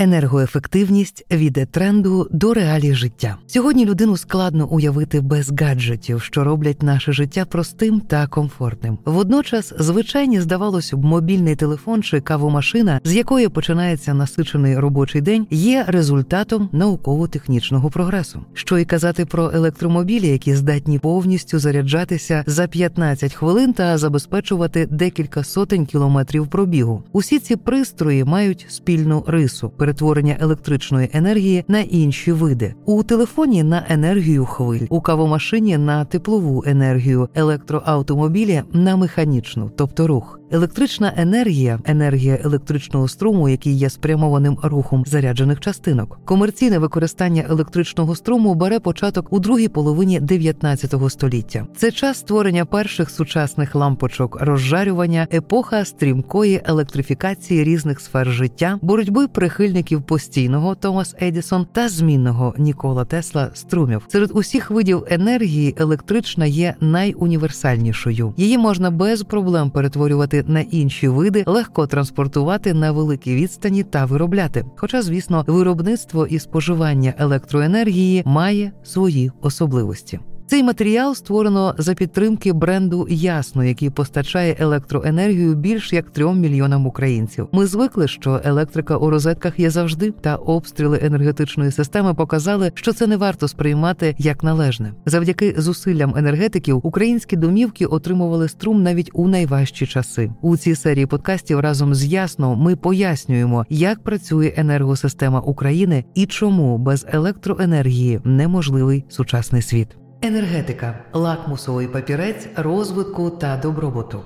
Енергоефективність від тренду до реалій життя. Сьогодні людину складно уявити без гаджетів, що роблять наше життя простим та комфортним. Водночас, звичайні, здавалось б, мобільний телефон чи кавомашина, з якої починається насичений робочий день, є результатом науково-технічного прогресу. Що й казати про електромобілі, які здатні повністю заряджатися за 15 хвилин та забезпечувати декілька сотень кілометрів пробігу. Усі ці пристрої мають спільну рису перетворення електричної енергії на інші види у телефоні на енергію хвиль, у кавомашині на теплову енергію, електроавтомобілі на механічну, тобто рух. Електрична енергія, енергія електричного струму, який є спрямованим рухом заряджених частинок. Комерційне використання електричного струму бере початок у другій половині 19 століття. Це час створення перших сучасних лампочок, розжарювання, епоха стрімкої електрифікації різних сфер життя, боротьби прихильників постійного Томас Едісон та змінного Нікола Тесла струмів. Серед усіх видів енергії електрична є найуніверсальнішою. Її можна без проблем перетворювати переходити на інші види, легко транспортувати на великі відстані та виробляти. Хоча, звісно, виробництво і споживання електроенергії має свої особливості. Цей матеріал створено за підтримки бренду Ясно, який постачає електроенергію більш як трьом мільйонам українців. Ми звикли, що електрика у розетках є завжди, та обстріли енергетичної системи показали, що це не варто сприймати як належне. Завдяки зусиллям енергетиків українські домівки отримували струм навіть у найважчі часи. У цій серії подкастів разом з Ясно ми пояснюємо, як працює енергосистема України і чому без електроенергії неможливий сучасний світ. Енергетика лакмусовий папірець розвитку та добробуту.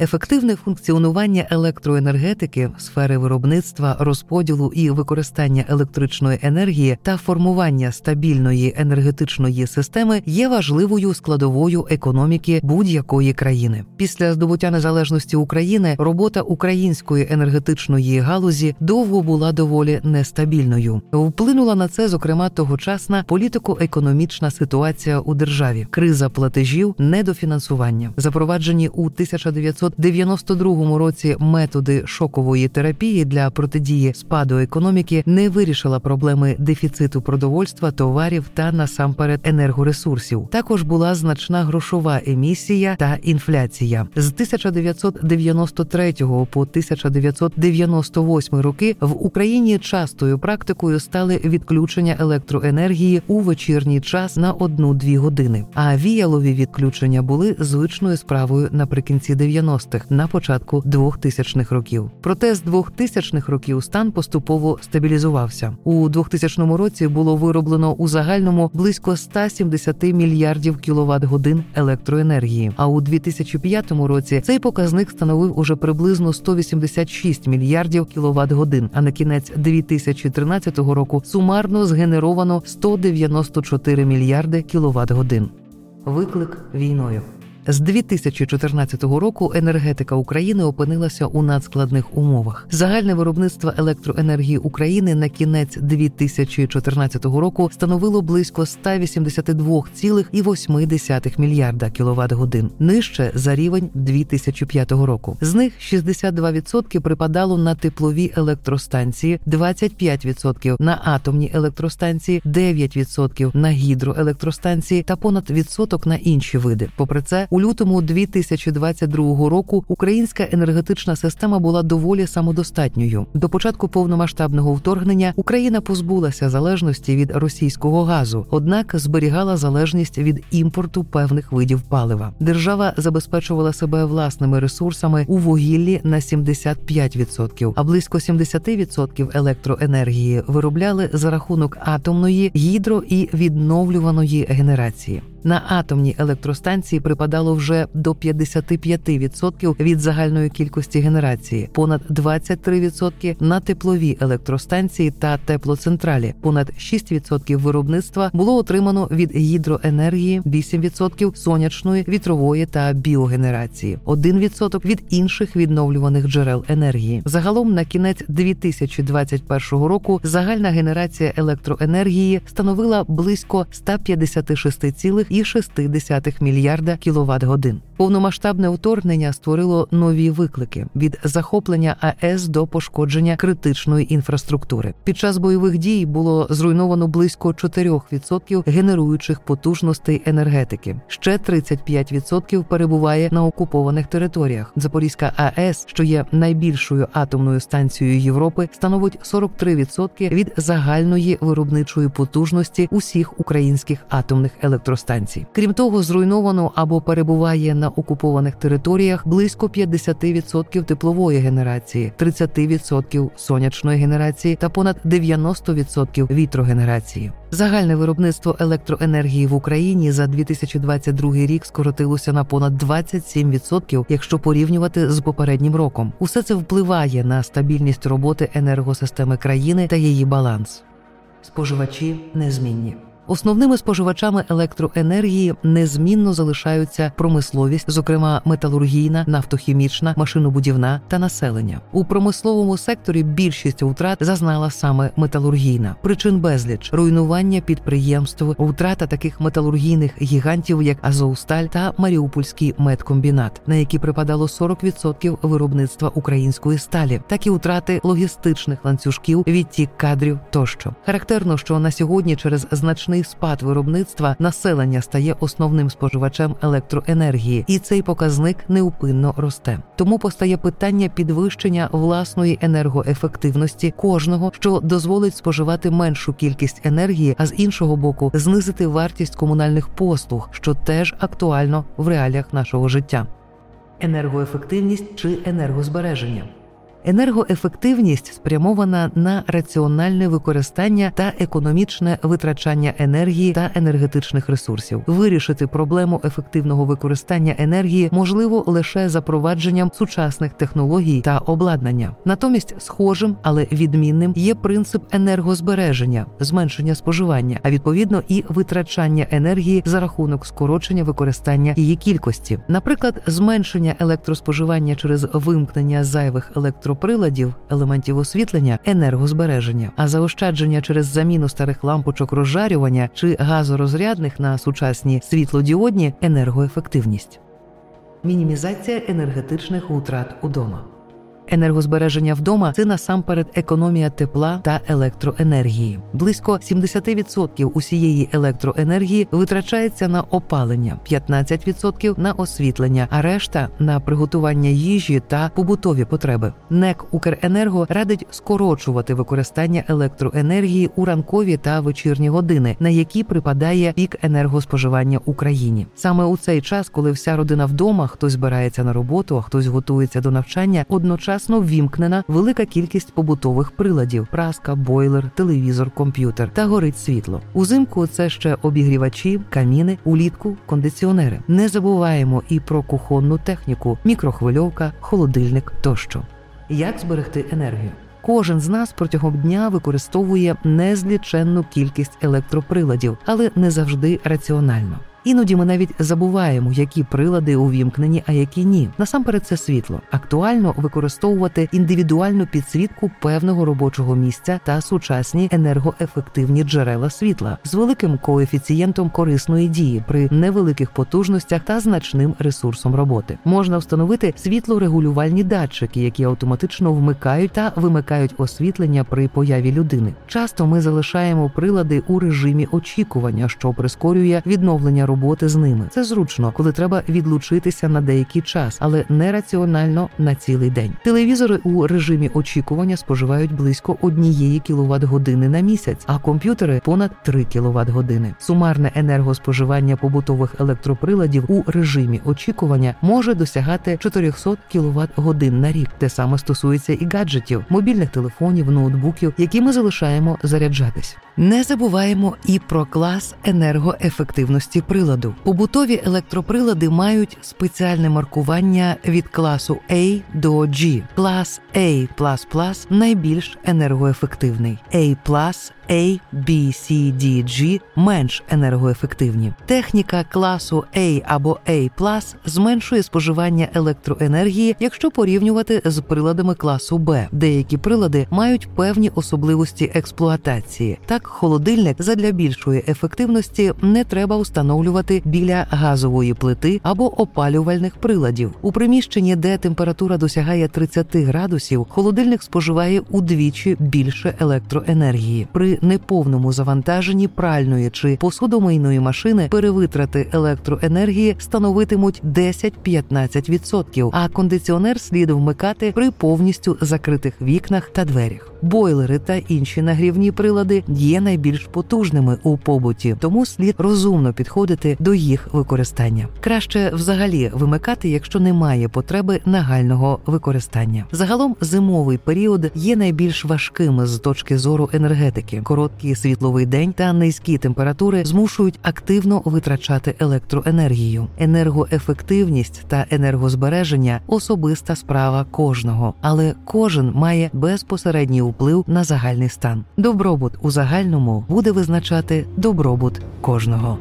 Ефективне функціонування електроенергетики, сфери виробництва, розподілу і використання електричної енергії та формування стабільної енергетичної системи є важливою складовою економіки будь-якої країни. Після здобуття незалежності України робота української енергетичної галузі довго була доволі нестабільною. Вплинула на це, зокрема, тогочасна політико-економічна ситуація у державі, криза платежів, недофінансування, запроваджені у 1900 1992 році методи шокової терапії для протидії спаду економіки не вирішила проблеми дефіциту продовольства, товарів та насамперед енергоресурсів. Також була значна грошова емісія та інфляція з 1993 по 1998 роки в Україні частою практикою стали відключення електроенергії у вечірній час на одну-дві години. А віялові відключення були звичною справою наприкінці 90 90-х, на початку 2000-х років. Проте з 2000-х років стан поступово стабілізувався. У 2000 році було вироблено у загальному близько 170 мільярдів кіловат годин електроенергії. А у 2005 році цей показник становив уже приблизно 186 мільярдів кіловат годин. А на кінець 2013 року сумарно згенеровано 194 мільярди кіловат годин. Виклик війною. З 2014 року енергетика України опинилася у надскладних умовах. Загальне виробництво електроенергії України на кінець 2014 року становило близько 182,8 мільярда кіловат годин нижче за рівень 2005 року. З них 62% припадало на теплові електростанції, 25% на атомні електростанції, 9% на гідроелектростанції та понад відсоток на інші види. Попри це, у лютому 2022 року українська енергетична система була доволі самодостатньою. До початку повномасштабного вторгнення Україна позбулася залежності від російського газу, однак зберігала залежність від імпорту певних видів палива. Держава забезпечувала себе власними ресурсами у вугіллі на 75%, а близько 70% електроенергії виробляли за рахунок атомної, гідро і відновлюваної генерації. На атомні електростанції припадало вже до 55% від загальної кількості генерації, понад 23% на теплові електростанції та теплоцентралі. Понад 6% виробництва було отримано від гідроенергії, 8% сонячної, вітрової та біогенерації, 1% від інших відновлюваних джерел енергії. Загалом на кінець 2021 року загальна генерація електроенергії становила близько 156,8 2,6 мільярда кіловат годин. Повномасштабне вторгнення створило нові виклики від захоплення АЕС до пошкодження критичної інфраструктури. Під час бойових дій було зруйновано близько 4% генеруючих потужностей енергетики. Ще 35% перебуває на окупованих територіях. Запорізька АЕС, що є найбільшою атомною станцією Європи, становить 43% від загальної виробничої потужності усіх українських атомних електростанцій. Крім того, зруйновано або перебуває на окупованих територіях близько 50% теплової генерації, 30% сонячної генерації та понад 90% вітрогенерації. Загальне виробництво електроенергії в Україні за 2022 рік скоротилося на понад 27%, якщо порівнювати з попереднім роком. Усе це впливає на стабільність роботи енергосистеми країни та її баланс. Споживачі незмінні. Основними споживачами електроенергії незмінно залишаються промисловість, зокрема металургійна, нафтохімічна, машинобудівна та населення. У промисловому секторі більшість втрат зазнала саме металургійна. Причин безліч руйнування підприємств, втрата таких металургійних гігантів, як Азовсталь та Маріупольський медкомбінат, на які припадало 40% виробництва української сталі, так і втрати логістичних ланцюжків, відтік кадрів тощо. Характерно, що на сьогодні через значний значний спад виробництва населення стає основним споживачем електроенергії, і цей показник неупинно росте. Тому постає питання підвищення власної енергоефективності кожного, що дозволить споживати меншу кількість енергії, а з іншого боку, знизити вартість комунальних послуг, що теж актуально в реаліях нашого життя. Енергоефективність чи енергозбереження. Енергоефективність спрямована на раціональне використання та економічне витрачання енергії та енергетичних ресурсів. Вирішити проблему ефективного використання енергії можливо лише запровадженням сучасних технологій та обладнання. Натомість, схожим, але відмінним є принцип енергозбереження, зменшення споживання, а відповідно і витрачання енергії за рахунок скорочення використання її кількості, наприклад, зменшення електроспоживання через вимкнення зайвих електро приладів, елементів освітлення, енергозбереження, а заощадження через заміну старих лампочок розжарювання чи газорозрядних на сучасні світлодіодні енергоефективність. Мінімізація енергетичних утрат удома. Енергозбереження вдома це насамперед економія тепла та електроенергії. Близько 70% усієї електроенергії витрачається на опалення, 15% на освітлення, а решта на приготування їжі та побутові потреби. НЕК Укренерго радить скорочувати використання електроенергії у ранкові та вечірні години, на які припадає пік енергоспоживання Україні. Саме у цей час, коли вся родина вдома, хтось збирається на роботу, а хтось готується до навчання, одночасно одночасно ввімкнена велика кількість побутових приладів: праска, бойлер, телевізор, комп'ютер та горить світло. Узимку це ще обігрівачі, каміни, улітку, кондиціонери. Не забуваємо і про кухонну техніку, мікрохвильовка, холодильник тощо. Як зберегти енергію? Кожен з нас протягом дня використовує незліченну кількість електроприладів, але не завжди раціонально. Іноді ми навіть забуваємо, які прилади увімкнені, а які ні. Насамперед, це світло. Актуально використовувати індивідуальну підсвітку певного робочого місця та сучасні енергоефективні джерела світла з великим коефіцієнтом корисної дії при невеликих потужностях та значним ресурсом роботи. Можна встановити світлорегулювальні датчики, які автоматично вмикають та вимикають освітлення при появі людини. Часто ми залишаємо прилади у режимі очікування, що прискорює відновлення роботи роботи з ними. Це зручно, коли треба відлучитися на деякий час, але нераціонально на цілий день. Телевізори у режимі очікування споживають близько однієї кіловат години на місяць, а комп'ютери понад 3 кіловат години. Сумарне енергоспоживання побутових електроприладів у режимі очікування може досягати 400 кіловат годин на рік. Те саме стосується і гаджетів, мобільних телефонів, ноутбуків, які ми залишаємо заряджатись. Не забуваємо і про клас енергоефективності приладу. Побутові електроприлади мають спеціальне маркування від класу A до G. Клас A++ найбільш енергоефективний. A+, A, B, C, D, G менш енергоефективні. Техніка класу A або A+, зменшує споживання електроенергії, якщо порівнювати з приладами класу B. Деякі прилади мають певні особливості експлуатації. Так, холодильник задля більшої ефективності не треба встановлювати біля газової плити або опалювальних приладів. У приміщенні, де температура досягає 30 градусів, холодильник споживає удвічі більше електроенергії. При неповному завантаженні пральної чи посудомийної машини перевитрати електроенергії становитимуть 10-15%, а кондиціонер слід вмикати при повністю закритих вікнах та дверях. Бойлери та інші нагрівні прилади є найбільш потужними у побуті, тому слід розумно підходити до їх використання. Краще взагалі вимикати, якщо немає потреби нагального використання. Загалом зимовий період є найбільш важким з точки зору енергетики. Короткий світловий день та низькі температури змушують активно витрачати електроенергію. Енергоефективність та енергозбереження особиста справа кожного, але кожен має безпосередній вплив на загальний стан. Добробут у загальному буде визначати добробут кожного.